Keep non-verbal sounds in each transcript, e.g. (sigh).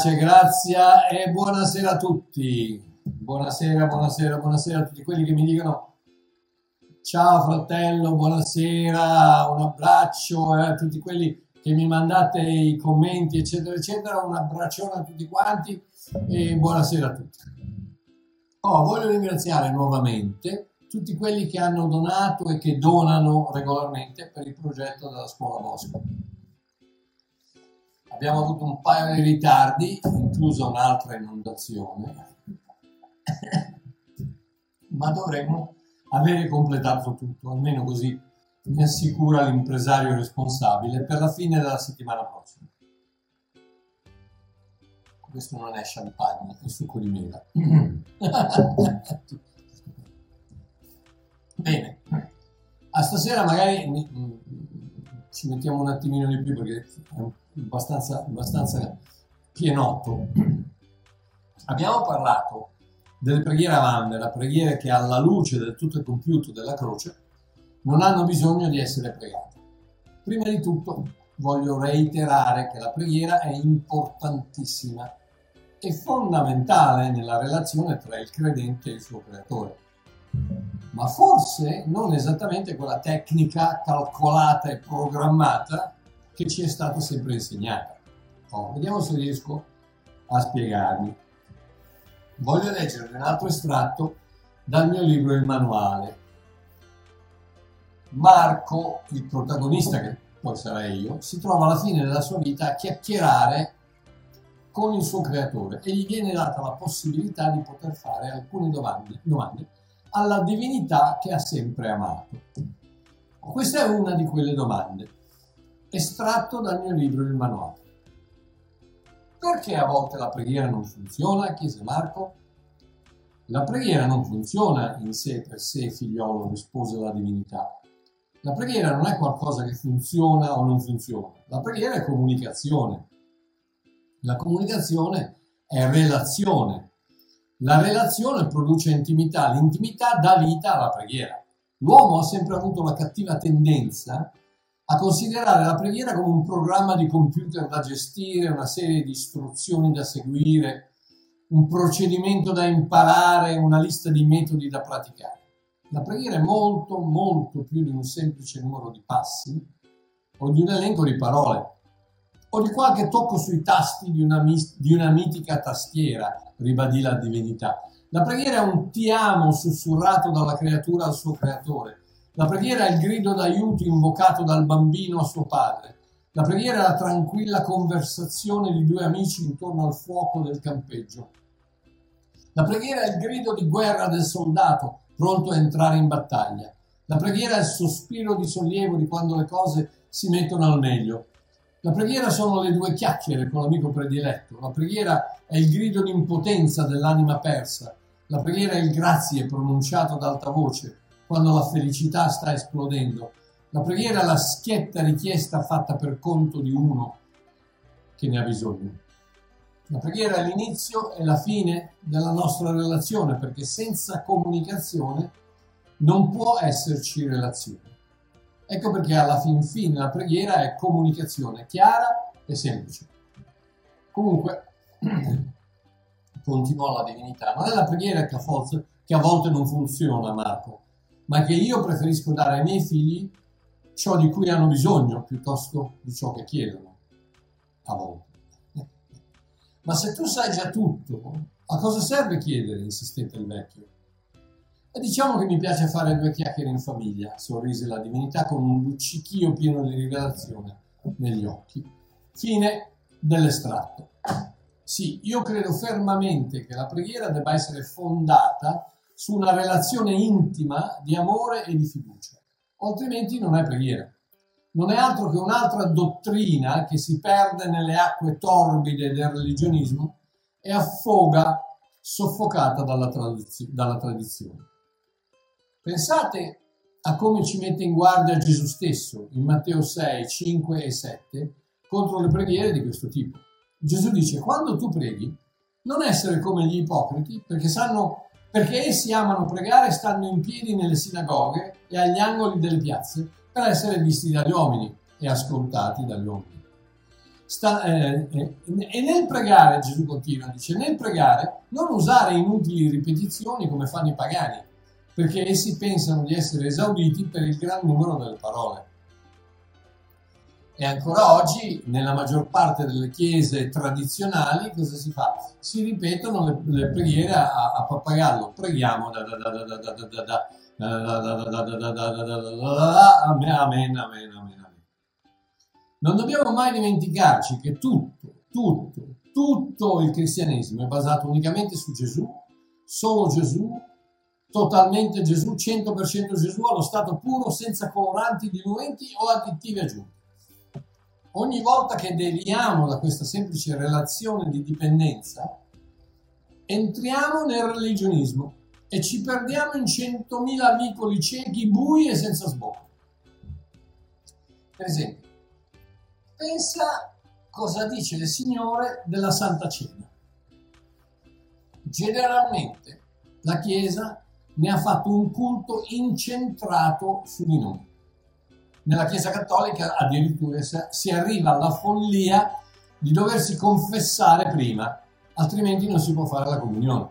Pace, grazia e buonasera a tutti. Buonasera, buonasera, buonasera a tutti quelli che mi dicono ciao fratello, buonasera, un abbraccio eh, a tutti quelli che mi mandate i commenti, eccetera, eccetera. Un abbraccione a tutti quanti e buonasera a tutti. Oh, voglio ringraziare nuovamente tutti quelli che hanno donato e che donano regolarmente per il progetto della scuola Bosco. Abbiamo avuto un paio di ritardi, inclusa un'altra inondazione, (laughs) ma dovremmo avere completato tutto, almeno così mi assicura l'impresario responsabile per la fine della settimana prossima. Questo non è champagne, è succo di mela. (laughs) Bene, a stasera magari ci mettiamo un attimino di più perché abbastanza, abbastanza pienotto. Abbiamo parlato delle preghiere avanti, la preghiera che alla luce del tutto compiuto della croce non hanno bisogno di essere pregate. Prima di tutto voglio reiterare che la preghiera è importantissima e fondamentale nella relazione tra il credente e il suo creatore. Ma forse non esattamente quella tecnica calcolata e programmata che ci è stata sempre insegnata. Oh, vediamo se riesco a spiegarmi. Voglio leggere un altro estratto dal mio libro Il manuale. Marco, il protagonista, che poi sarei io, si trova alla fine della sua vita a chiacchierare con il suo creatore e gli viene data la possibilità di poter fare alcune domande, domande alla divinità che ha sempre amato. Questa è una di quelle domande, estratto dal mio libro Il manuale. Perché a volte la preghiera non funziona? chiese Marco. La preghiera non funziona in sé per sé, figliolo, rispose la divinità. La preghiera non è qualcosa che funziona o non funziona. La preghiera è comunicazione. La comunicazione è relazione. La relazione produce intimità, l'intimità dà vita alla preghiera. L'uomo ha sempre avuto la cattiva tendenza a considerare la preghiera come un programma di computer da gestire, una serie di istruzioni da seguire, un procedimento da imparare, una lista di metodi da praticare. La preghiera è molto, molto più di un semplice numero di passi o di un elenco di parole o di qualche tocco sui tasti di una, di una mitica tastiera, ribadì la divinità. La preghiera è un ti amo sussurrato dalla creatura al suo creatore. La preghiera è il grido d'aiuto invocato dal bambino a suo padre. La preghiera è la tranquilla conversazione di due amici intorno al fuoco del campeggio. La preghiera è il grido di guerra del soldato pronto a entrare in battaglia. La preghiera è il sospiro di sollievo di quando le cose si mettono al meglio. La preghiera sono le due chiacchiere con l'amico prediletto, la preghiera è il grido di impotenza dell'anima persa, la preghiera è il grazie pronunciato ad alta voce quando la felicità sta esplodendo, la preghiera è la schietta richiesta fatta per conto di uno che ne ha bisogno. La preghiera è l'inizio e la fine della nostra relazione perché senza comunicazione non può esserci relazione. Ecco perché alla fin fine la preghiera è comunicazione chiara e semplice. Comunque, (clears throat) continuò la divinità, non è la preghiera che a, volte, che a volte non funziona, Marco, ma che io preferisco dare ai miei figli ciò di cui hanno bisogno piuttosto di ciò che chiedono, a volte. (laughs) Ma se tu sai già tutto, a cosa serve chiedere? insistette il vecchio. E diciamo che mi piace fare due chiacchiere in famiglia, sorrise la divinità con un luccichio pieno di rivelazione negli occhi. Fine dell'estratto. Sì, io credo fermamente che la preghiera debba essere fondata su una relazione intima di amore e di fiducia, altrimenti non è preghiera. Non è altro che un'altra dottrina che si perde nelle acque torbide del religionismo e affoga soffocata dalla, tradiz- dalla tradizione. Pensate a come ci mette in guardia Gesù stesso in Matteo 6, 5 e 7 contro le preghiere di questo tipo. Gesù dice, quando tu preghi, non essere come gli ipocriti, perché, sanno, perché essi amano pregare stanno in piedi nelle sinagoghe e agli angoli delle piazze per essere visti dagli uomini e ascoltati dagli uomini. sta, eh, eh, e nel pregare, Gesù continua, dice, nel pregare non usare inutili ripetizioni come fanno i pagani, perché essi pensano di essere esauditi per il gran numero delle parole. E ancora oggi, nella maggior parte delle chiese tradizionali, cosa si fa? Si ripetono le, le preghiere a, a pappagallo. Preghiamo da da da da da da da da Amen, amen, amen, amen. Non dobbiamo mai dimenticarci che tutto, tutto, tutto il cristianesimo è basato unicamente su Gesù, solo Gesù, totalmente Gesù, 100% Gesù allo stato puro, senza coloranti, diluenti o additivi aggiunti. Ogni volta che deviamo da questa semplice relazione di dipendenza, entriamo nel religionismo e ci perdiamo in centomila vicoli ciechi, bui e senza sbocco. Per esempio, pensa cosa dice il Signore della Santa Cena. Generalmente la Chiesa ne ha fatto un culto incentrato su di noi. Nella Chiesa Cattolica addirittura si arriva alla follia di doversi confessare prima, altrimenti non si può fare la comunione.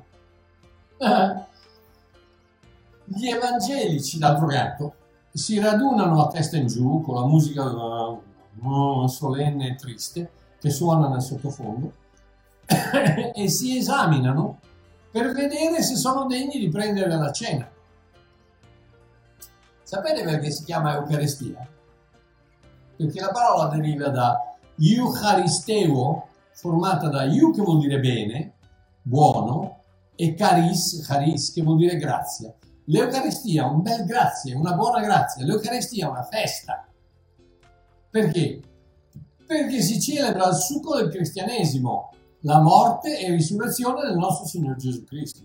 (laughs) Gli evangelici, d'altro canto, si radunano a testa in giù con la musica uh, solenne e triste che suona nel sottofondo (coughs) e si esaminano per vedere se sono degni di prendere la cena. Sapete perché si chiama Eucaristia? Perché la parola deriva da Eucharisteo, formata da Eu che vuol dire bene, buono, e Caris, charis che vuol dire grazia. L'Eucaristia è un bel grazie, una buona grazia. L'Eucaristia è una festa. Perché? Perché si celebra il succo del cristianesimo, la morte e risurrezione del nostro Signore Gesù Cristo.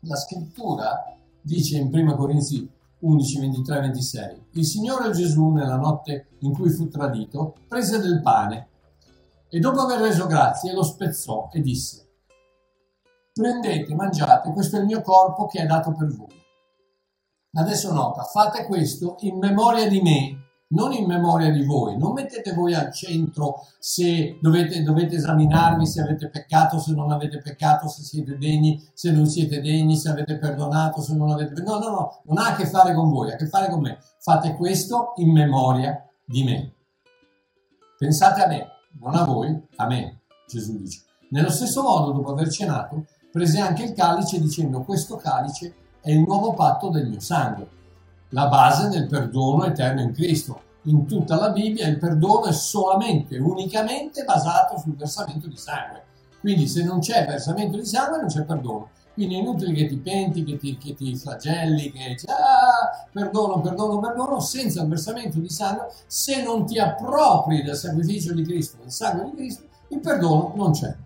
La scrittura dice in 1 Corinzi 11, 23, 26, il Signore Gesù nella notte in cui fu tradito prese del pane e dopo aver reso grazie lo spezzò e disse prendete, mangiate, questo è il mio corpo che è dato per voi. Adesso nota, fate questo in memoria di me, non in memoria di voi. Non mettete voi al centro se dovete, dovete esaminarvi se avete peccato, se non avete peccato, se siete degni, se non siete degni, se avete perdonato, se non avete No, no, no, non ha a che fare con voi, ha a che fare con me. Fate questo in memoria di me. Pensate a me, non a voi, a me, Gesù dice. Nello stesso modo, dopo aver cenato, prese anche il calice dicendo questo calice è il nuovo patto del mio sangue, la base del perdono eterno in Cristo. In tutta la Bibbia il perdono è solamente, unicamente basato sul versamento di sangue. Quindi se non c'è versamento di sangue non c'è perdono. Quindi è inutile che ti penti, che ti, che ti flagelli, che dici ah, perdono, perdono, perdono, senza il versamento di sangue, se non ti appropri del sacrificio di Cristo, del sangue di Cristo, il perdono non c'è.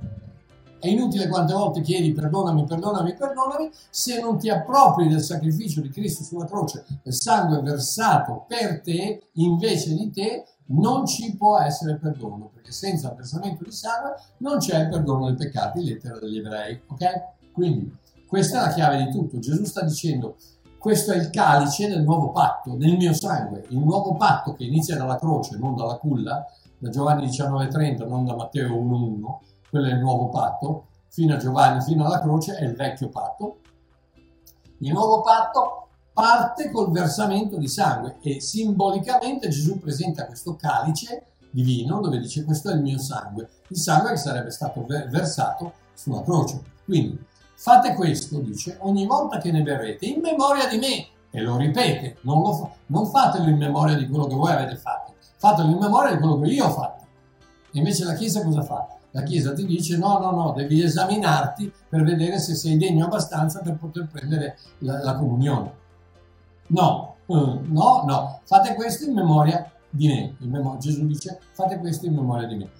È inutile quante volte chiedi perdonami, perdonami, perdonami, se non ti appropri del sacrificio di Cristo sulla croce, del sangue versato per te, invece di te, non ci può essere perdono, perché senza il versamento di sangue non c'è il perdono dei peccati, lettera degli ebrei, ok? Quindi questa è la chiave di tutto. Gesù sta dicendo questo è il calice del nuovo patto, del mio sangue, il nuovo patto che inizia dalla croce, non dalla culla, da Giovanni 19,30, non da Matteo 1,1 quello è il nuovo patto, fino a Giovanni, fino alla croce è il vecchio patto. Il nuovo patto parte col versamento di sangue e simbolicamente Gesù presenta questo calice di vino dove dice questo è il mio sangue, il sangue che sarebbe stato versato sulla croce. Quindi fate questo, dice, ogni volta che ne berrete in memoria di me e lo ripete, non, lo fa, non fatelo in memoria di quello che voi avete fatto, fatelo in memoria di quello che io ho fatto. E invece la Chiesa cosa fa? La Chiesa ti dice no, no, no, devi esaminarti per vedere se sei degno abbastanza per poter prendere la, la comunione. No, uh, no, no, fate questo in memoria di me. Memo- Gesù dice fate questo in memoria di me.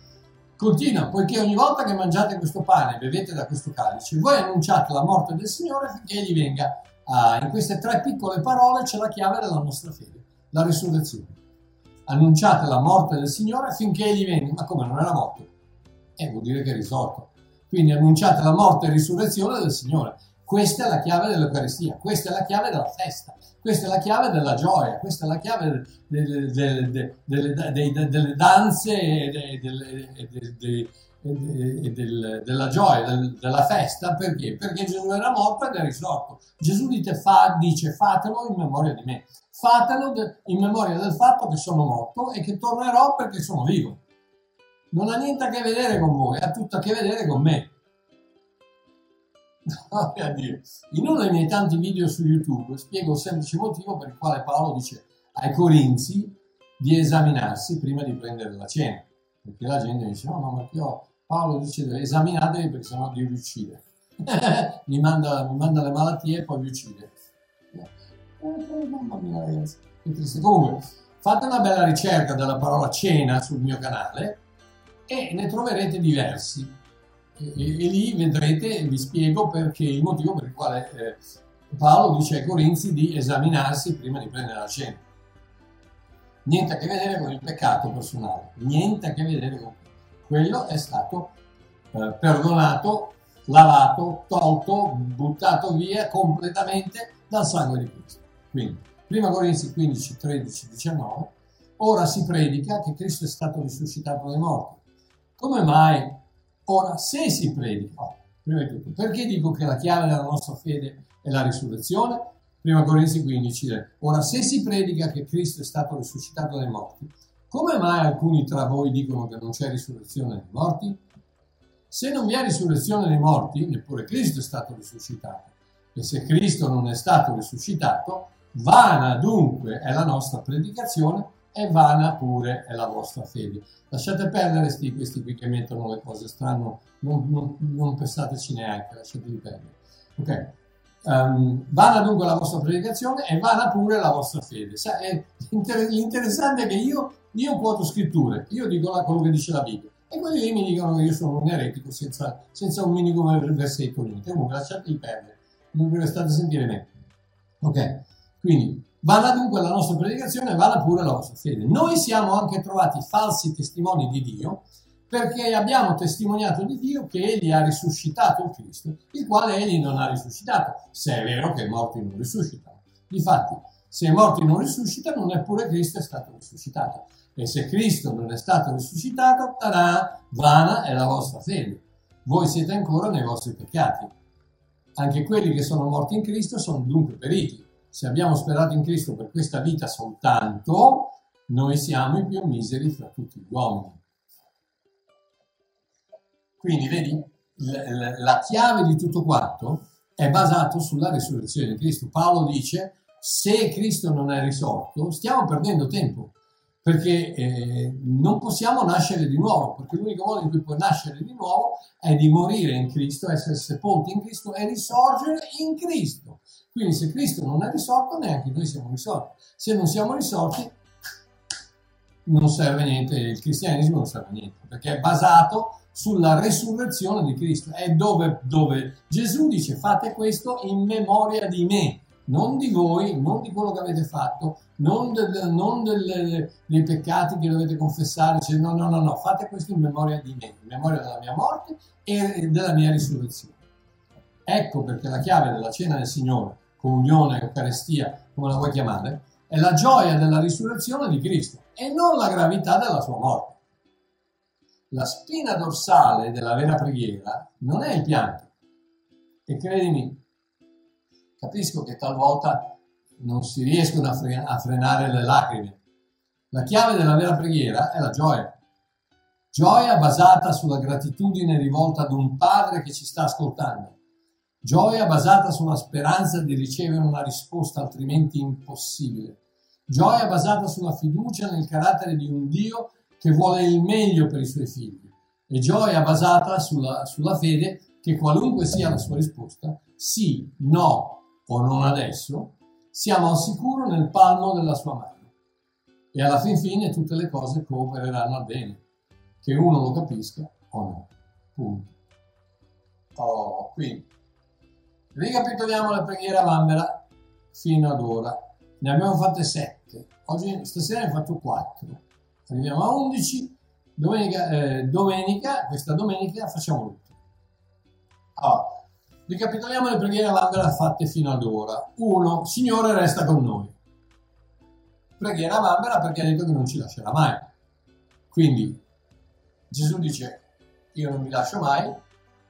Continua, poiché ogni volta che mangiate questo pane e bevete da questo calice, voi annunciate la morte del Signore finché egli venga. Ah, in queste tre piccole parole c'è la chiave della nostra fede, la risurrezione. Annunciate la morte del Signore finché egli venga. Ma come non era morto? Eh, vuol dire che è risorto. Quindi annunciate la morte e risurrezione del Signore. Questa è la chiave dell'Eucaristia, questa è la chiave della festa, questa è la chiave della gioia, questa è la chiave delle, delle, delle, delle danze e della gioia, della festa, perché? Perché Gesù era morto ed è risorto. Gesù dice, fa, dice fatelo in memoria di me, fatelo in memoria del fatto che sono morto e che tornerò perché sono vivo. Non ha niente a che vedere con voi, ha tutto a che vedere con me. (laughs) In uno dei miei tanti video su YouTube spiego il semplice motivo per il quale Paolo dice ai Corinzi di esaminarsi prima di prendere la cena. Perché la gente dice: No, no, ma io Paolo dice esaminatevi perché sennò Dio vi uccide. (laughs) mi, manda, mi, manda, le malattie e poi vi uccide. Eh, mamma mia, che triste. Comunque, fate una bella ricerca della parola cena sul mio canale e ne troverete diversi e, e, lì vedrete, vi spiego perché il motivo per il quale eh, Paolo dice ai Corinzi di esaminarsi prima di prendere la cena. Niente a che vedere con il peccato personale, niente a che vedere con quello. è stato eh, perdonato, lavato, tolto, buttato via completamente dal sangue di Cristo. Quindi, 1 Corinzi 15, 13, 19, ora si predica che Cristo è stato risuscitato dai morti. Come mai Ora, se si predica, prima di tutto, perché dico che la chiave della nostra fede è la risurrezione? Prima Corinzi 15, ora se si predica che Cristo è stato risuscitato dai morti, come mai alcuni tra voi dicono che non c'è risurrezione dei morti? Se non vi è risurrezione dei morti, neppure Cristo è stato risuscitato. E se Cristo non è stato risuscitato, vana dunque è la nostra predicazione e vana pure è la vostra fede. Lasciate perdere sti, questi qui che mettono le cose strane, non, non, non pensateci neanche, lasciatevi perdere. Ok? Um, vana dunque la vostra predicazione e vana pure la vostra fede. Sa, è, l'interessante è che io, io quoto scritture, io dico la, quello che dice la Bibbia e quelli lì mi dicono che io sono un eretico senza, senza un minimo versetto niente. Comunque lasciatevi perdere, non vi restate a sentire me. Ok? Quindi vada dunque la nostra predicazione e vada pure la vostra fede. Noi siamo anche trovati falsi testimoni di Dio perché abbiamo testimoniato di Dio che Egli ha risuscitato il Cristo, il quale Egli non ha risuscitato, se è vero che i morti non risuscitano. Difatti, se i morti non risuscitano, neppure Cristo è stato risuscitato. E se Cristo non è stato risuscitato, tarà, vana è la vostra fede. Voi siete ancora nei vostri peccati. Anche quelli che sono morti in Cristo sono dunque periti se abbiamo sperato in Cristo per questa vita soltanto, noi siamo i più miseri fra tutti gli uomini. Quindi, vedi, la chiave di tutto quanto è basata sulla risurrezione di Cristo. Paolo dice, se Cristo non è risorto, stiamo perdendo tempo, perché eh, non possiamo nascere di nuovo, perché l'unico modo in cui puoi nascere di nuovo è di morire in Cristo, essere sepolti in Cristo e risorgere in Cristo. Quindi se Cristo non è risorto, neanche noi siamo risorti. Se non siamo risorti, non serve niente, il cristianesimo non serve niente, perché è basato sulla resurrezione di Cristo. È dove, dove Gesù dice fate questo in memoria di me, non di voi, non di quello che avete fatto, non, del, non del, dei peccati che dovete confessare, cioè, no, no, no, no, fate questo in memoria di me, in memoria della mia morte e della mia risurrezione. Ecco perché la chiave della cena del Signore comunione, Eucaristia, come la vuoi chiamare, è la gioia della risurrezione di Cristo e non la gravità della sua morte. La spina dorsale della vera preghiera non è il pianto. E credimi, capisco che talvolta non si riescono a, fre- a frenare le lacrime. La chiave della vera preghiera è la gioia. Gioia basata sulla gratitudine rivolta ad un padre che ci sta ascoltando Gioia basata sulla speranza di ricevere una risposta altrimenti impossibile. Gioia basata sulla fiducia nel carattere di un Dio che vuole il meglio per i suoi figli. E gioia basata sulla, sulla fede che qualunque sia la sua risposta, sì, no o non adesso, siamo al sicuro nel palmo della sua mano. E alla fin fine tutte le cose coopereranno bene, che uno lo capisca o no. Punto. Oh, quindi Ricapitoliamo la preghiera Mambera fino ad ora. Ne abbiamo fatte sette. Oggi, stasera ne ho fatto quattro. Arriviamo a undici. Domenica, eh, domenica, questa domenica facciamo l'ultimo. Allora, Ricapitoliamo le preghiere Vanvera fatte fino ad ora. 1. Signore resta con noi. Preghiera Vanvera perché ha detto che non ci lascerà mai. Quindi Gesù dice io non mi lascio mai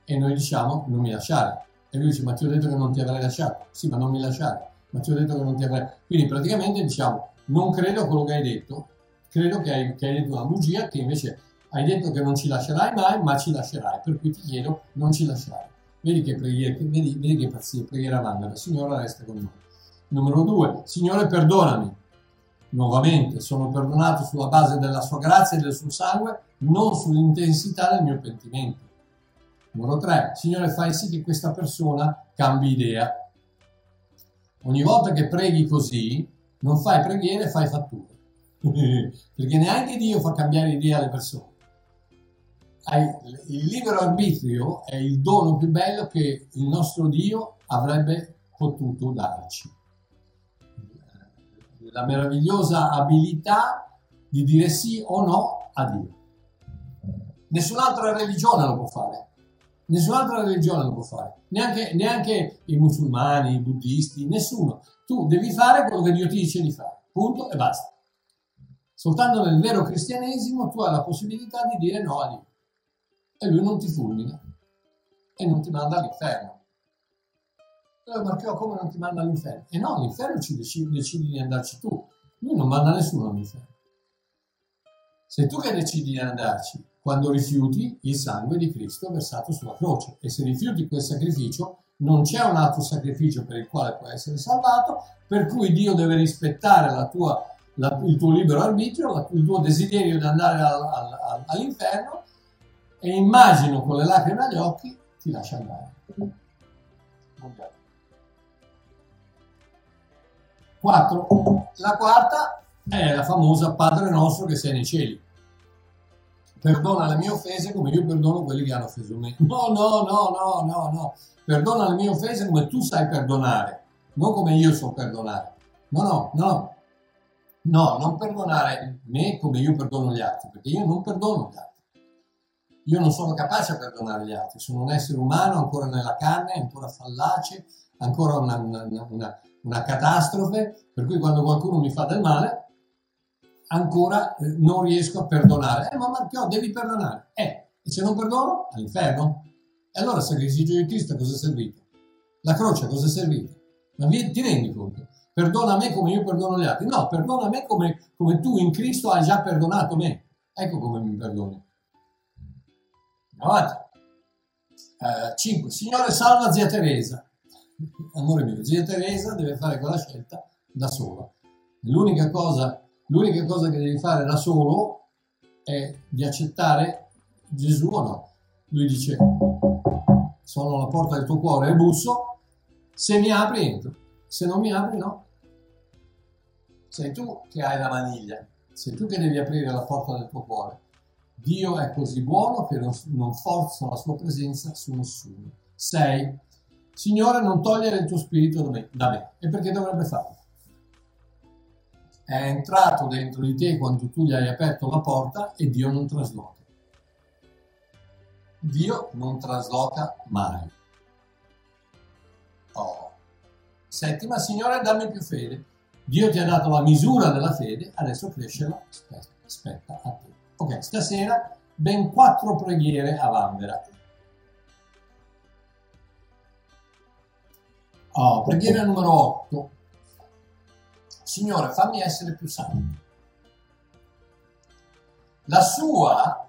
e noi diciamo non mi lasciare. E lui dice ma ti ho detto che non ti avrei lasciato. Sì ma non mi lasciare. Ma ti ho detto che non ti avrei... Quindi praticamente diciamo non credo a quello che hai detto, credo che hai, che hai detto una bugia che invece hai detto che non ci lascerai mai, ma ci lascerai, per cui ti chiedo non ci lasciare. Vedi che preghiera, vedi, vedi che pazzia, preghiera avanti, la Signora resta con noi. Numero due, Signore perdonami. Nuovamente, sono perdonato sulla base della sua grazia e del suo sangue, non sull'intensità del mio pentimento. Numero tre, Signore fai sì che questa persona cambi idea. Ogni volta che preghi così, non fai preghiere, fai fatture. (laughs) Perché neanche Dio fa cambiare idea alle persone il libero arbitrio è il dono più bello che il nostro Dio avrebbe potuto darci. La meravigliosa abilità di dire sì o no a Dio. Nessun'altra religione lo può fare. Nessun'altra religione lo può fare. Neanche, neanche i musulmani, i buddisti, nessuno. Tu devi fare quello che Dio ti dice di fare. Punto e basta. Soltanto nel vero cristianesimo tu hai la possibilità di dire no a Dio e lui non ti fulmina e non ti manda all'inferno. Allora Marchio come non ti manda all'inferno? E no, all'inferno ci decidi, decidi di andarci tu, lui non manda nessuno all'inferno. Sei tu che decidi di andarci quando rifiuti il sangue di Cristo versato sulla croce e se rifiuti quel sacrificio non c'è un altro sacrificio per il quale puoi essere salvato, per cui Dio deve rispettare la tua, la, il tuo libero arbitrio, la, il tuo desiderio di andare al, al, all'inferno e immagino con le lacrime agli occhi ti lascia andare. Buongiorno. 4. La quarta è la famosa Padre nostro che sei nei cieli. Perdona le mie offese come io perdono quelli che hanno offeso me. No, no, no, no, no, no. Perdona le mie offese come tu sai perdonare, non come io so perdonare. No, no, no. No, non perdonare me come io perdono gli altri, perché io non perdono gli altri. Io non sono capace a perdonare gli altri, sono un essere umano ancora nella carne, ancora fallace, ancora una, una, una, una catastrofe, per cui quando qualcuno mi fa del male, ancora eh, non riesco a perdonare. Eh, ma Marchio, devi perdonare. Eh, e se non perdono? All'inferno. E allora il sacrificio di Cristo a cosa è servito? La croce a cosa è servita? Ma ti rendi conto? Perdona me come io perdono gli altri. No, perdona me come, come tu in Cristo hai già perdonato me. Ecco come mi perdoni. Avanti. Eh, 5. Signore salva zia Teresa. Amore mio, zia Teresa deve fare quella scelta da sola. L'unica cosa, l'unica cosa che devi fare da solo è di accettare Gesù o no. Lui dice, sono alla porta del tuo cuore e busso, se mi apri entro, se non mi apri no. Sei tu che hai la maniglia, sei tu che devi aprire la porta del tuo cuore. Dio è così buono che non forza la sua presenza su nessuno. 6. Signore, non togliere il tuo spirito da me. Da me. E perché dovrebbe farlo? È entrato dentro di te quando tu gli hai aperto la porta e Dio non trasloca. Dio non trasloca mai. Oh. Settima, Signore, dammi più fede. Dio ti ha dato la misura della fede, adesso crescela, aspetta, aspetta a te. Ok, stasera ben quattro preghiere a Vanvera. Oh, preghiera numero 8. Signore, fammi essere più santo. La sua,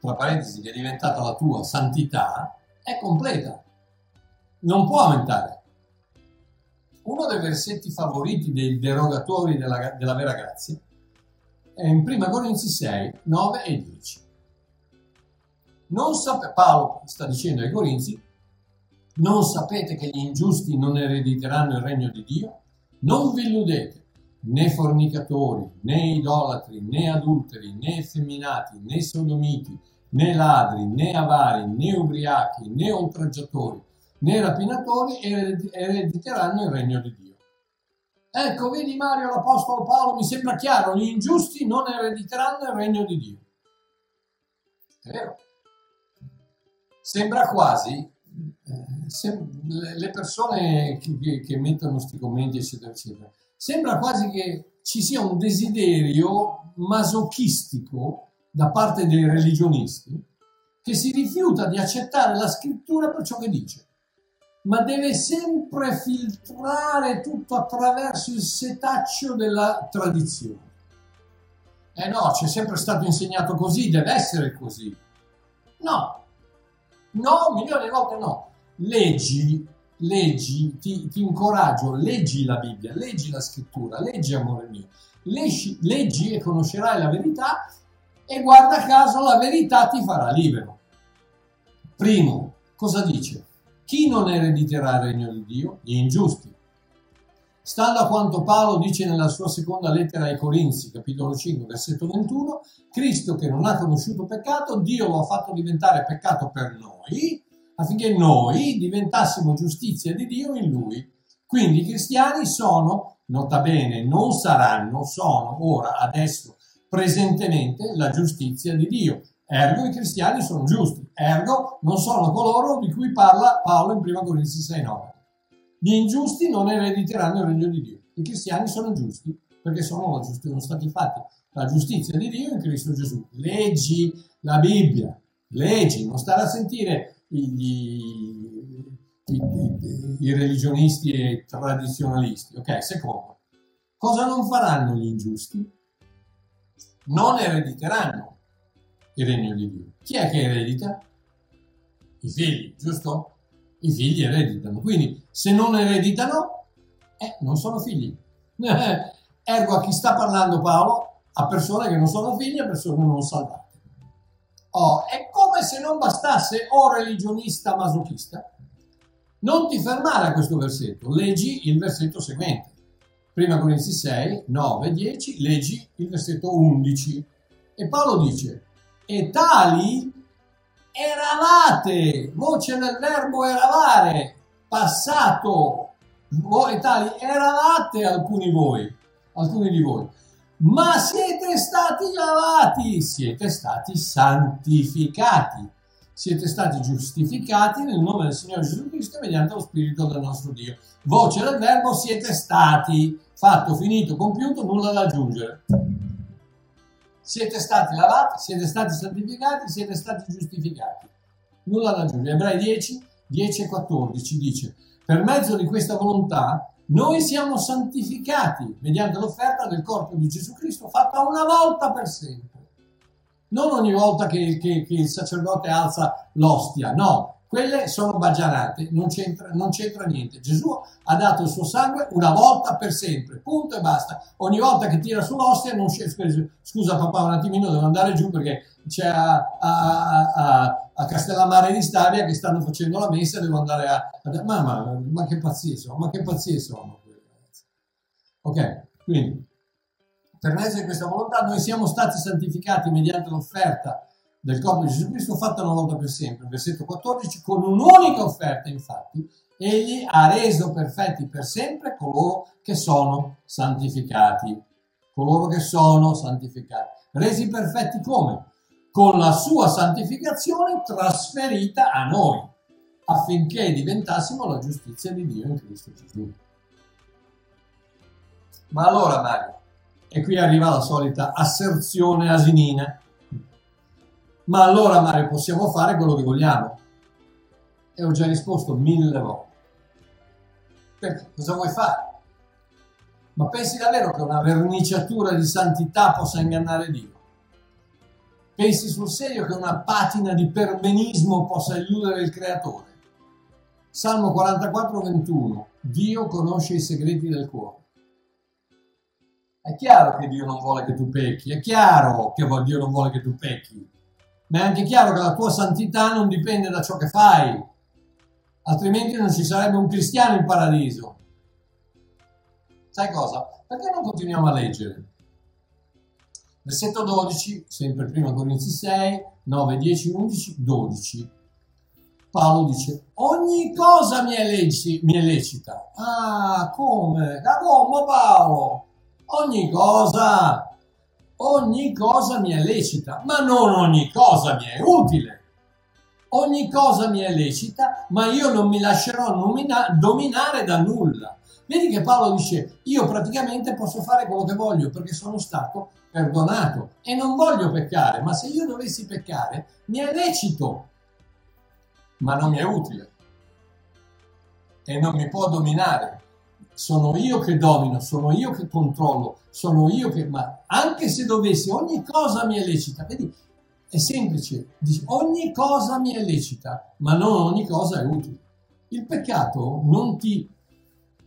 tra parentesi, che è diventata la tua santità, è completa. Non può aumentare. Uno dei versetti favoriti dei derogatori della, della vera grazia in 1 Corinzi 6, 9 e 10. Non sape- Paolo sta dicendo ai Corinzi, non sapete che gli ingiusti non erediteranno il regno di Dio? Non vi illudete, né fornicatori, né idolatri, né adulteri, né effeminati, né sodomiti, né ladri, né avari, né ubriachi, né oltraggiatori, né rapinatori erediteranno il regno di Dio. Ecco, vedi Mario, l'Apostolo Paolo, mi sembra chiaro, gli ingiusti non erediteranno il regno di Dio. È vero. Sembra quasi, eh, le persone che, che, mettono questi commenti, eccetera, eccetera, sembra quasi che ci sia un desiderio masochistico da parte dei religionisti che si rifiuta di accettare la scrittura per ciò che dice, ma deve sempre filtrare tutto attraverso il setaccio della tradizione. Eh no, ci è sempre stato insegnato così, deve essere così. No, no, milioni di volte no. Leggi, leggi, ti, ti incoraggio, leggi la Bibbia, leggi la scrittura, leggi amore mio, leggi, leggi e conoscerai la verità e guarda caso la verità ti farà libero. Primo, cosa dice? Chi non erediterà il regno di Dio? Gli ingiusti. Stando a quanto Paolo dice nella sua seconda lettera ai Corinzi, capitolo 5, versetto 21, Cristo che non ha conosciuto peccato, Dio lo ha fatto diventare peccato per noi, affinché noi diventassimo giustizia di Dio in Lui. Quindi i cristiani sono, nota bene, non saranno, sono ora, adesso, presentemente la giustizia di Dio. Ergo i cristiani sono giusti, ergo non sono coloro di cui parla Paolo in 1 Corinzi 6,9. Gli ingiusti non erediteranno il regno di Dio. I cristiani sono giusti perché sono, sono stati fatti la giustizia di Dio in Cristo Gesù. Leggi la Bibbia, leggi, non stare a sentire i, i, i, i religionisti e tradizionalisti. Ok, secondo, cosa non faranno gli ingiusti? Non erediteranno il regno di Dio. Chi è che eredita? I figli, giusto? I figli ereditano. Quindi se non ereditano, eh, non sono figli. (laughs) Ergo a chi sta parlando Paolo? A persone che non sono figli, a persone non salvate. Oh, è come se non bastasse o religionista masochista. Non ti fermare a questo versetto, leggi il versetto seguente. Prima Corinzi 6, 9, 10, leggi il versetto 11. E Paolo dice, e tali eravate, voce nel verbo eravare, passato, voi tali eravate alcuni voi, alcuni di voi, ma siete stati lavati, siete stati santificati, siete stati giustificati nel nome del Signore Gesù Cristo mediante lo Spirito del nostro Dio. Voce del verbo siete stati, fatto, finito, compiuto, nulla da aggiungere siete stati lavati, siete stati santificati, siete stati giustificati. Nulla da aggiungere. Ebrei 10, 10 e 14 dice, per mezzo di questa volontà noi siamo santificati mediante l'offerta del corpo di Gesù Cristo fatta una volta per sempre. Non ogni volta che, che, che il sacerdote alza l'ostia, no, quelle sono bagianate, non c'entra, non c'entra, niente. Gesù ha dato il suo sangue una volta per sempre, punto e basta. Ogni volta che tira sull'ostia, non scende. Scusa papà, un attimino devo andare giù perché c'è a, a, a, a Castellammare di Stabia che stanno facendo la messa, devo andare a... ma, ma, ma che pazzie sono, ma che pazzie sono. Ok, quindi per mezzo di questa volontà noi siamo stati santificati mediante l'offerta del corpo di Gesù Cristo fatta una volta per sempre. Versetto 14, con un'unica offerta infatti, egli ha reso perfetti per sempre coloro che sono santificati. Coloro che sono santificati. Resi perfetti come? Con la sua santificazione trasferita a noi, affinché diventassimo la giustizia di Dio in Cristo Gesù. Ma allora Mario, e qui arriva la solita asserzione asinina, ma allora Mario possiamo fare quello che vogliamo? E ho già risposto mille volte. Perché cosa vuoi fare? Ma pensi davvero che una verniciatura di santità possa ingannare Dio? Pensi sul serio che una patina di perbenismo possa illudere il creatore? Salmo 44, 21. Dio conosce i segreti del cuore. È chiaro che Dio non vuole che tu pecchi, è chiaro che Dio non vuole che tu pecchi ma è anche chiaro che la tua santità non dipende da ciò che fai, altrimenti non ci sarebbe un cristiano in paradiso. Sai cosa? Perché non continuiamo a leggere? Versetto 12, sempre prima Corinzi 6, 9, 10, 11, 12. Paolo dice, ogni cosa mi è, leci, mi è lecita. Ah, come? Da come Paolo? Ogni cosa ogni cosa mi è lecita, ma non ogni cosa mi è utile. ogni cosa mi è lecita, ma io non mi lascerò nomina- dominare da nulla. Vedi che Paolo dice, io praticamente posso fare quello che voglio perché sono stato perdonato e non voglio peccare, ma se io dovessi peccare mi è lecito, ma non mi è utile e non mi può dominare. Sono io che domino, sono io che controllo, sono io che... Ma anche se dovessi, ogni cosa mi è lecita. Vedi, è semplice, ogni cosa mi è lecita, ma non ogni cosa è utile. Il peccato non ti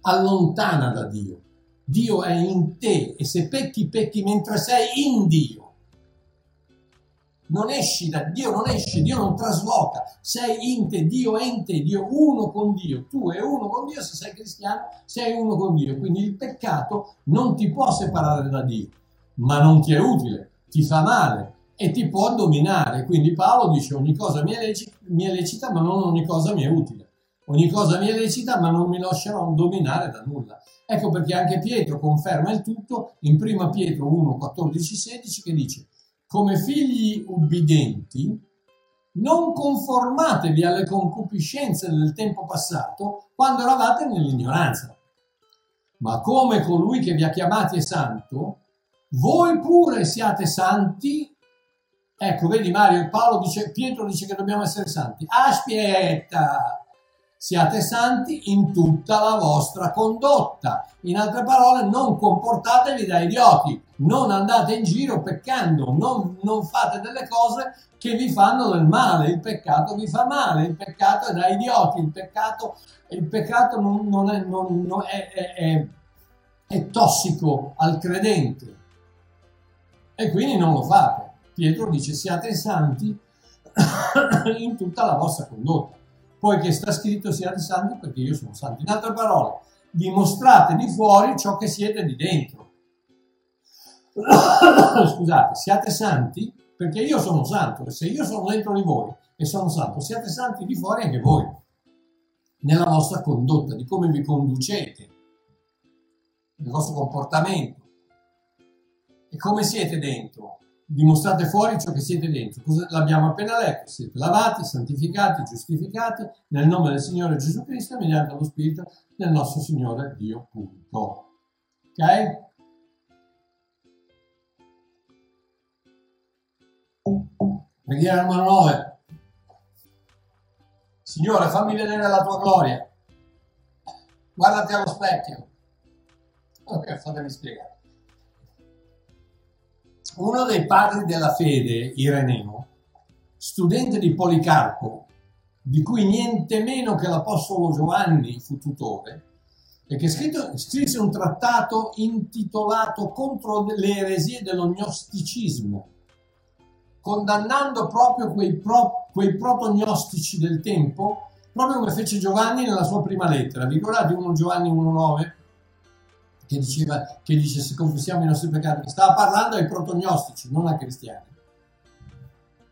allontana da Dio. Dio è in te e se pecchi, pecchi mentre sei in Dio non esci da Dio, non esci, Dio non trasloca, sei in te, Dio è in te, Dio uno con Dio, tu è uno con Dio, se sei cristiano sei uno con Dio, quindi il peccato non ti può separare da Dio, ma non ti è utile, ti fa male e ti può dominare, quindi Paolo dice ogni cosa mi è, lecita, mi è lecita ma non ogni cosa mi è utile, ogni cosa mi è lecita ma non mi lascerò dominare da nulla. Ecco perché anche Pietro conferma il tutto in 1 Pietro 1, 14, 16 che dice come figli ubbidenti, non conformatevi alle concupiscenze del tempo passato quando eravate nell'ignoranza, ma come colui che vi ha chiamati è santo, voi pure siate santi. Ecco, vedi Mario, Paolo dice, Pietro dice che dobbiamo essere santi. Aspetta, siate santi in tutta la vostra condotta. In altre parole, non comportatevi da idioti, non andate in giro peccando, non, non, fate delle cose che vi fanno del male. Il peccato vi fa male, il peccato è da idioti, il peccato, il peccato non, non è, non, è, è, è, è tossico al credente e quindi non lo fate. Pietro dice siate santi (coughs) in tutta la vostra condotta poiché sta scritto siate santi perché io sono santo. In altre parole, dimostrate di fuori ciò che siete di dentro. (coughs) Scusate, siate santi perché io sono santo e se io sono dentro di voi e sono santo, siate santi di fuori anche voi, nella vostra condotta, di come vi conducete, nel vostro comportamento e come siete dentro dimostrate fuori ciò che siete dentro. L'abbiamo appena letto? Siete lavati, santificati, giustificati nel nome del Signore Gesù Cristo mediante lo Spirito del nostro Signore Dio. Punto. Ok? Preghiera numero 9. Signore, fammi vedere la tua gloria. Guardati allo specchio. Ok, fatemi spiegare. Uno dei padri della fede, Ireneo, studente di Policarpo, di cui niente meno che l'Apostolo Giovanni fu tutore, e che scritto, scrisse un trattato intitolato Contro le eresie dello gnosticismo, condannando proprio quei, pro, quei proto-gnostici del tempo, proprio come fece Giovanni nella sua prima lettera. Vi ricordate 1 Giovanni 1,9? Che, diceva, che dice se confessiamo i nostri peccati, stava parlando ai protognostici, non ai cristiani.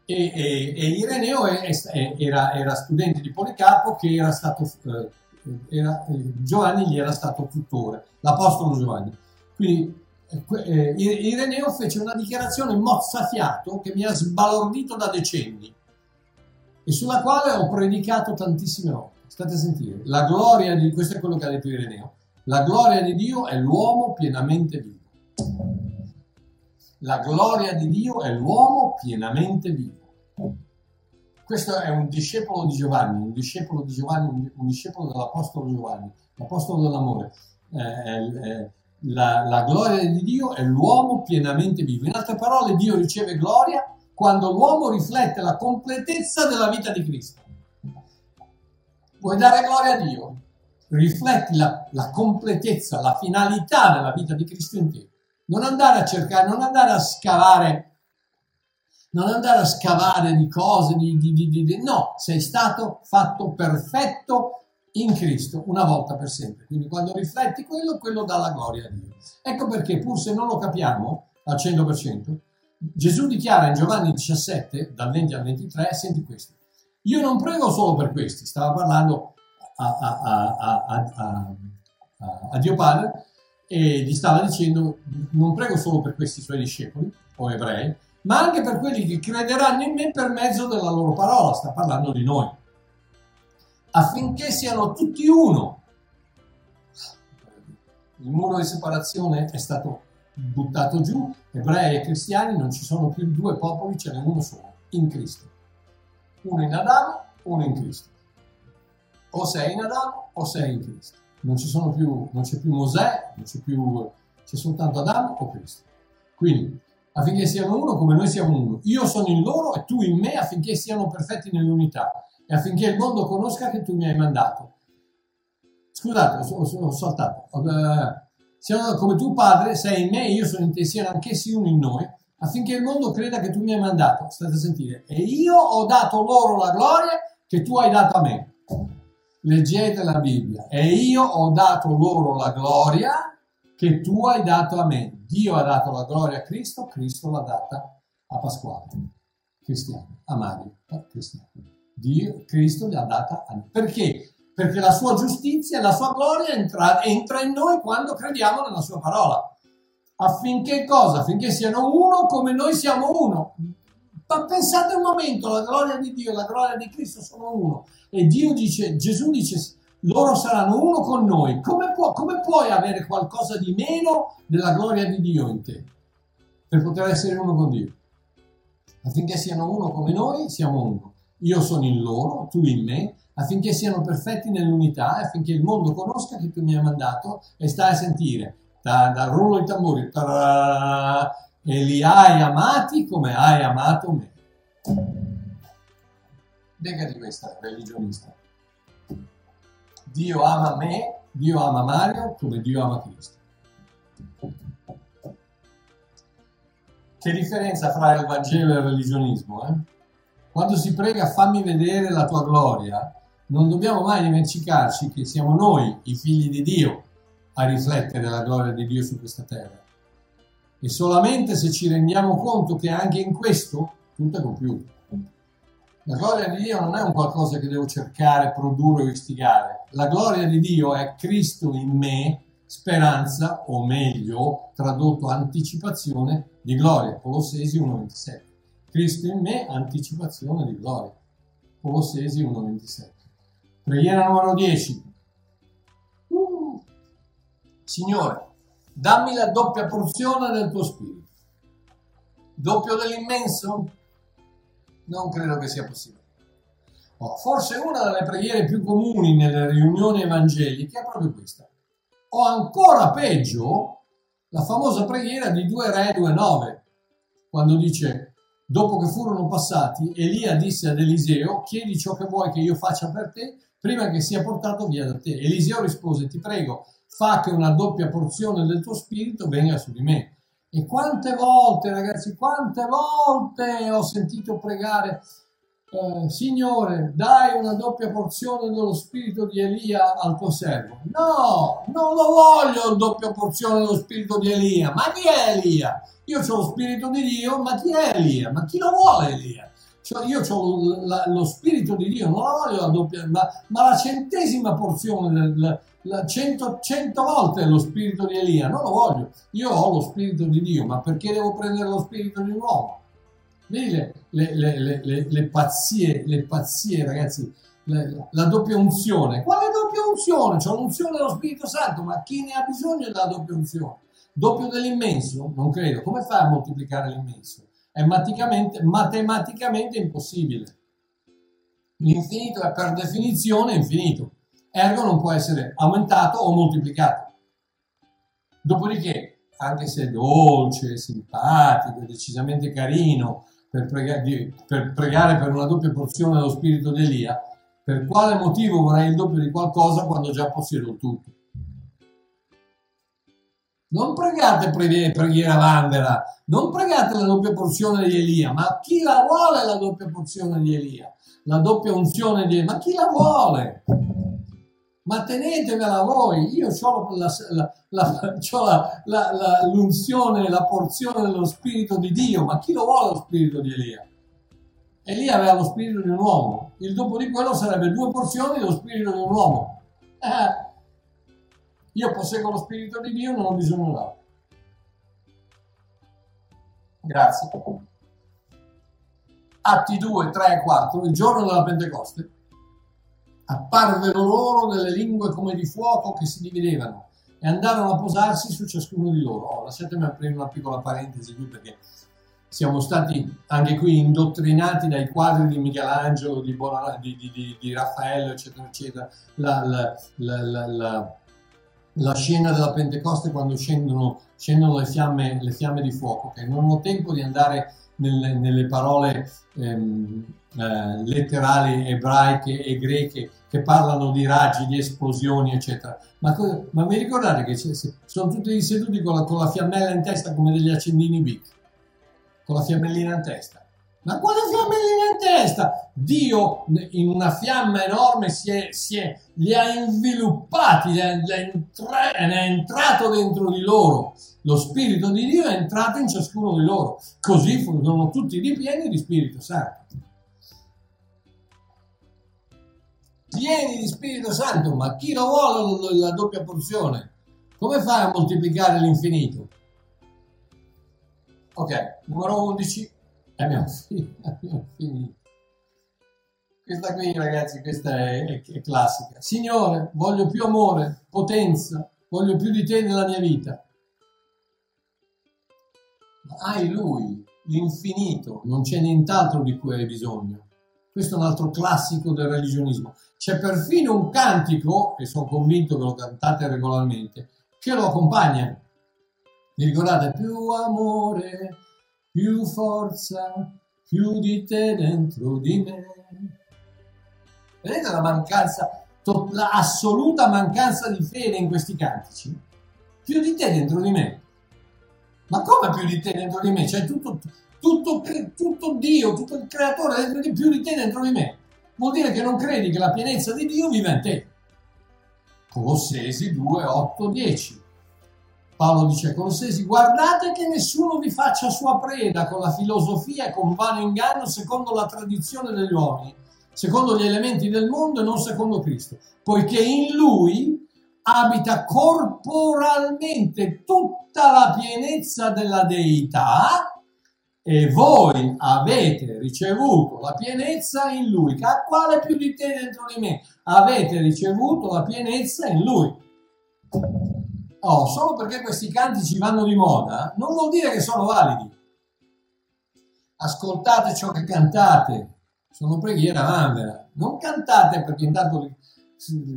E, e, e Ireneo è, è, era, era, studente di Policarpo che era stato, eh, era, eh, Giovanni gli era stato tutore, l'apostolo Giovanni. Quindi eh, Ireneo fece una dichiarazione mozzafiato che mi ha sbalordito da decenni e sulla quale ho predicato tantissime volte. State a sentire, la gloria di questo è quello che ha detto Ireneo la gloria di Dio è l'uomo pienamente vivo. La gloria di Dio è l'uomo pienamente vivo. Questo è un discepolo di Giovanni, un discepolo di Giovanni, un discepolo dell'Apostolo Giovanni, l'Apostolo dell'amore. Eh, eh, la, la gloria di Dio è l'uomo pienamente vivo. In altre parole, Dio riceve gloria quando l'uomo riflette la completezza della vita di Cristo. Vuoi dare gloria a Dio? Rifletti la, la, completezza, la finalità della vita di Cristo in te. Non andare a cercare, non andare a scavare, non andare a scavare di cose, di, di, di, di no, sei stato fatto perfetto in Cristo una volta per sempre. Quindi quando rifletti quello, quello dà la gloria a Dio. Ecco perché, pur se non lo capiamo al 100%, Gesù dichiara in Giovanni 17, dal 20 al 23, senti questo. Io non prego solo per questi, stava parlando a, a, a, Dio Padre e gli stava dicendo non prego solo per questi suoi discepoli o ebrei, ma anche per quelli che crederanno in me per mezzo della loro parola, sta parlando di noi, affinché siano tutti uno. Il muro di separazione è stato buttato giù, ebrei e cristiani non ci sono più due popoli, ce n'è uno solo, in Cristo. Uno in Adamo, uno in Cristo. O sei in Adamo o sei in Cristo. Non, più, non c'è più Mosè, non c'è più, c'è soltanto Adamo o Cristo. Quindi, affinché siano uno come noi siamo uno. Io sono in loro e tu in me affinché siano perfetti nell'unità e affinché il mondo conosca che tu mi hai mandato. Scusate, ho, ho, saltato. Uh, siano come tu, Padre, sei in me e io sono in te, siano anch'essi uno in noi, affinché il mondo creda che tu mi hai mandato. State a sentire. E io ho dato loro la gloria che tu hai dato a me. Leggete la Bibbia. E io ho dato loro la gloria che tu hai dato a me. Dio ha dato la gloria a Cristo, Cristo l'ha data a Pasquale, cristiano, a Mario, cristiano. Dio, Cristo gli ha data a me. Perché? perché la sua giustizia e la sua gloria entra, entra in noi quando crediamo nella sua parola. Affinché cosa? Affinché siano uno come noi siamo uno. Ma pensate un momento, la gloria di Dio e la gloria di Cristo sono uno. E Dio dice, Gesù dice, loro saranno uno con noi. Come, può, come puoi avere qualcosa di meno della gloria di Dio in te? Per poter essere uno con Dio. Affinché siano uno come noi, siamo uno. Io sono in loro, tu in me, affinché siano perfetti nell'unità affinché il mondo conosca che tu mi hai mandato e stai a sentire da, da rullo i tamburi tarà, e li hai amati come hai amato me. Dega di questa religionista. Dio ama me, Dio ama Mario come Dio ama Cristo. Che differenza fra il Vangelo e il religionismo? Eh? Quando si prega fammi vedere la tua gloria, non dobbiamo mai dimenticarci che siamo noi, i figli di Dio, a riflettere la gloria di Dio su questa terra. E solamente se ci rendiamo conto che anche in questo tutto è compiuto. La gloria di Dio non è un qualcosa che devo cercare, produrre o istigare. La gloria di Dio è Cristo in me, speranza, o meglio, tradotto anticipazione di gloria. Colossesi 1,27. Cristo in me, anticipazione di gloria. Colossesi 1,27. Preghiera numero 10. Uh. Signore, dammi la doppia porzione del tuo spirito. Doppio dell'immenso? Non credo che sia possibile. Oh, forse una delle preghiere più comuni nelle riunioni evangeliche è proprio questa. O ancora peggio, la famosa preghiera di 2 Re 2.9, quando dice, dopo che furono passati, Elia disse ad Eliseo, chiedi ciò che vuoi che io faccia per te prima che sia portato via da te. Eliseo rispose, ti prego, fa che una doppia porzione del tuo spirito venga su di me. E quante volte, ragazzi, quante volte ho sentito pregare, eh, Signore, dai una doppia porzione dello spirito di Elia al tuo servo. No, non lo voglio, una doppia porzione dello spirito di Elia. Ma chi è Elia? Io ho lo spirito di Dio, ma chi è Elia? Ma chi lo vuole Elia? Cioè io ho lo spirito di Dio, non la voglio la doppia, ma, ma la centesima porzione, del, la cento, cento volte lo spirito di Elia, non lo voglio. Io ho lo spirito di Dio, ma perché devo prendere lo spirito di un uomo? Vedi le, le, le, le pazzie, le pazzie, ragazzi, la doppia unzione. Quale doppia unzione? C'è l'unzione dello Spirito Santo, ma chi ne ha bisogno della doppia unzione? Doppio dell'immenso? Non credo. Come fai a moltiplicare l'immenso? È matematicamente, matematicamente impossibile. L'infinito è per definizione infinito, ergo non può essere aumentato o moltiplicato. Dopodiché, anche se è dolce, simpatico, decisamente carino per pregare, per pregare per una doppia porzione dello spirito di Elia, per quale motivo vorrei il doppio di qualcosa quando già possiedo tutto? Non pregate preghiera vandera, non pregate la doppia porzione di Elia, ma chi la vuole la doppia porzione di Elia? La doppia unzione di Elia, ma chi la vuole? Ma tenetevela voi, io ho la, la, la, l'unzione, la porzione dello Spirito di Dio, ma chi lo vuole lo Spirito di Elia? Elia aveva lo Spirito di un uomo, il dopo di quello sarebbe due porzioni dello Spirito di un uomo. Eh, io posseggo lo Spirito di Dio, non ho bisogno d'altro. Grazie. Atti 2, 3 e 4, il giorno della Pentecoste, apparvero loro delle lingue come di fuoco che si dividevano e andarono a posarsi su ciascuno di loro. Oh, lasciatemi aprire una piccola parentesi qui perché siamo stati anche qui indottrinati dai quadri di Michelangelo, di, Bonara, di, di, di Raffaello, eccetera, eccetera. La, la, la, la, scena della Pentecoste quando scendono, scendono le, fiamme, le, fiamme, di fuoco, che non ho tempo di andare nelle, nelle parole ehm, eh, letterali ebraiche e greche che parlano di raggi, di esplosioni, eccetera. Ma, ma vi ricordate che sono tutti seduti con la, con la, fiammella in testa come degli accendini Bic, con la fiammellina in testa. Ma quale fiammellina in testa? Dio in una fiamma enorme si è, si è, li ha inviluppati, li ha, li ha entra, è entrato dentro di loro. Lo Spirito di Dio è entrato in ciascuno di loro. Così sono tutti ripieni di Spirito Santo. pieni di Spirito Santo, ma chi lo vuole la doppia porzione? Come fai a moltiplicare l'infinito? Ok, numero 11, abbiamo finito. Questa qui, ragazzi, questa è, è, è classica. Signore, voglio più amore, potenza, voglio più di te nella mia vita. Ma hai Lui, l'infinito, non c'è nient'altro di cui hai bisogno. Questo è un altro classico del religionismo. C'è perfino un cantico, e sono convinto che lo cantate regolarmente, che lo accompagna. Vi ricordate? Più amore, più forza, più di te dentro di me. Vedete la mancanza, la assoluta mancanza di fede in questi cantici? Più di te dentro di me. Ma come più di te dentro di me? C'è tutto, tutto, tutto Dio, tutto il creatore dentro di più di te dentro di me vuol dire che non credi che la pienezza di Dio vive in te. Colossesi 2, 8, 10. Paolo dice a Colossesi, guardate che nessuno vi faccia sua preda con la filosofia e con vano inganno secondo la tradizione degli uomini, secondo gli elementi del mondo e non secondo Cristo, poiché in lui abita corporalmente tutta la pienezza della deità e voi avete ricevuto la pienezza in lui. Quale più di te dentro di me? Avete ricevuto la pienezza in lui. Oh, solo perché questi cantici vanno di moda, non vuol dire che sono validi. Ascoltate ciò che cantate, sono preghiera mandela. Non cantate perché intanto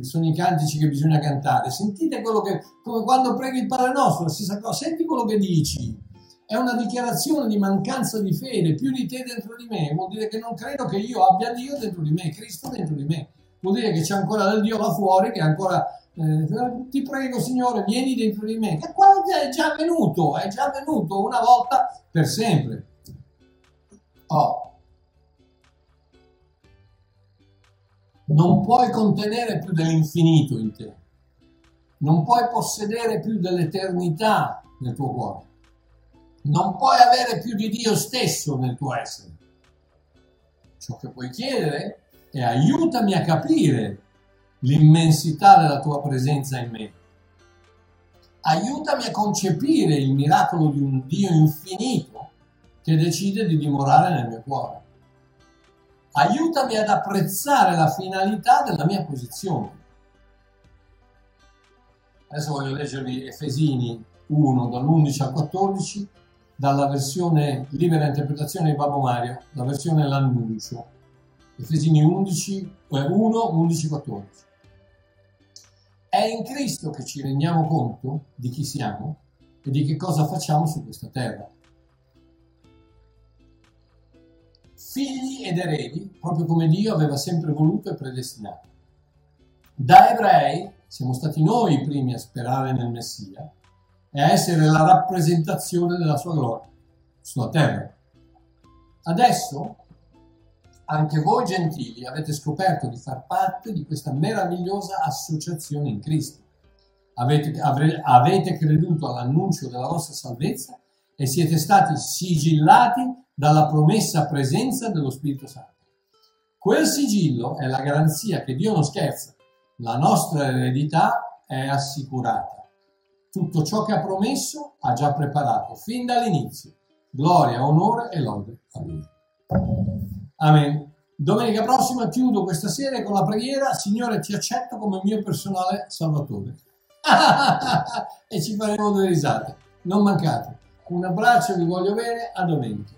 sono i cantici che bisogna cantare. Sentite quello che, come quando preghi il Padre Nostro, la stessa cosa, senti quello che dici è una dichiarazione di mancanza di fede, più di te dentro di me, vuol dire che non credo che io abbia Dio dentro di me, Cristo dentro di me, vuol dire che c'è ancora del Dio là fuori, che ancora eh, ti prego Signore, vieni dentro di me, che qua è già venuto, è già venuto una volta per sempre. Oh. Non puoi contenere più dell'infinito in te, non puoi possedere più dell'eternità nel tuo cuore non puoi avere più di Dio stesso nel tuo essere. Ciò che puoi chiedere è aiutami a capire l'immensità della tua presenza in me. Aiutami a concepire il miracolo di un Dio infinito che decide di dimorare nel mio cuore. Aiutami ad apprezzare la finalità della mia posizione. Adesso voglio leggervi Efesini 1 dall'11 al 14 dalla versione libera interpretazione di Babbo Mario, la versione l'annuncio, Efesini 11, 1, 11, 14. È in Cristo che ci rendiamo conto di chi siamo e di che cosa facciamo su questa terra. Figli ed eredi, proprio come Dio aveva sempre voluto e predestinato. Da ebrei siamo stati noi i primi a sperare nel Messia e a essere la rappresentazione della sua gloria sulla terra. Adesso anche voi gentili avete scoperto di far parte di questa meravigliosa associazione in Cristo. Avete, avre, avete creduto all'annuncio della vostra salvezza e siete stati sigillati dalla promessa presenza dello Spirito Santo. Quel sigillo è la garanzia che Dio non scherza, la nostra eredità è assicurata tutto ciò che ha promesso ha già preparato fin dall'inizio. Gloria, onore e lode a Lui. Amen. Domenica prossima chiudo questa serie con la preghiera, Signore ti accetto come mio personale salvatore. (laughs) e ci faremo due risate. Non mancate. Un abbraccio, vi voglio bene, a domenica.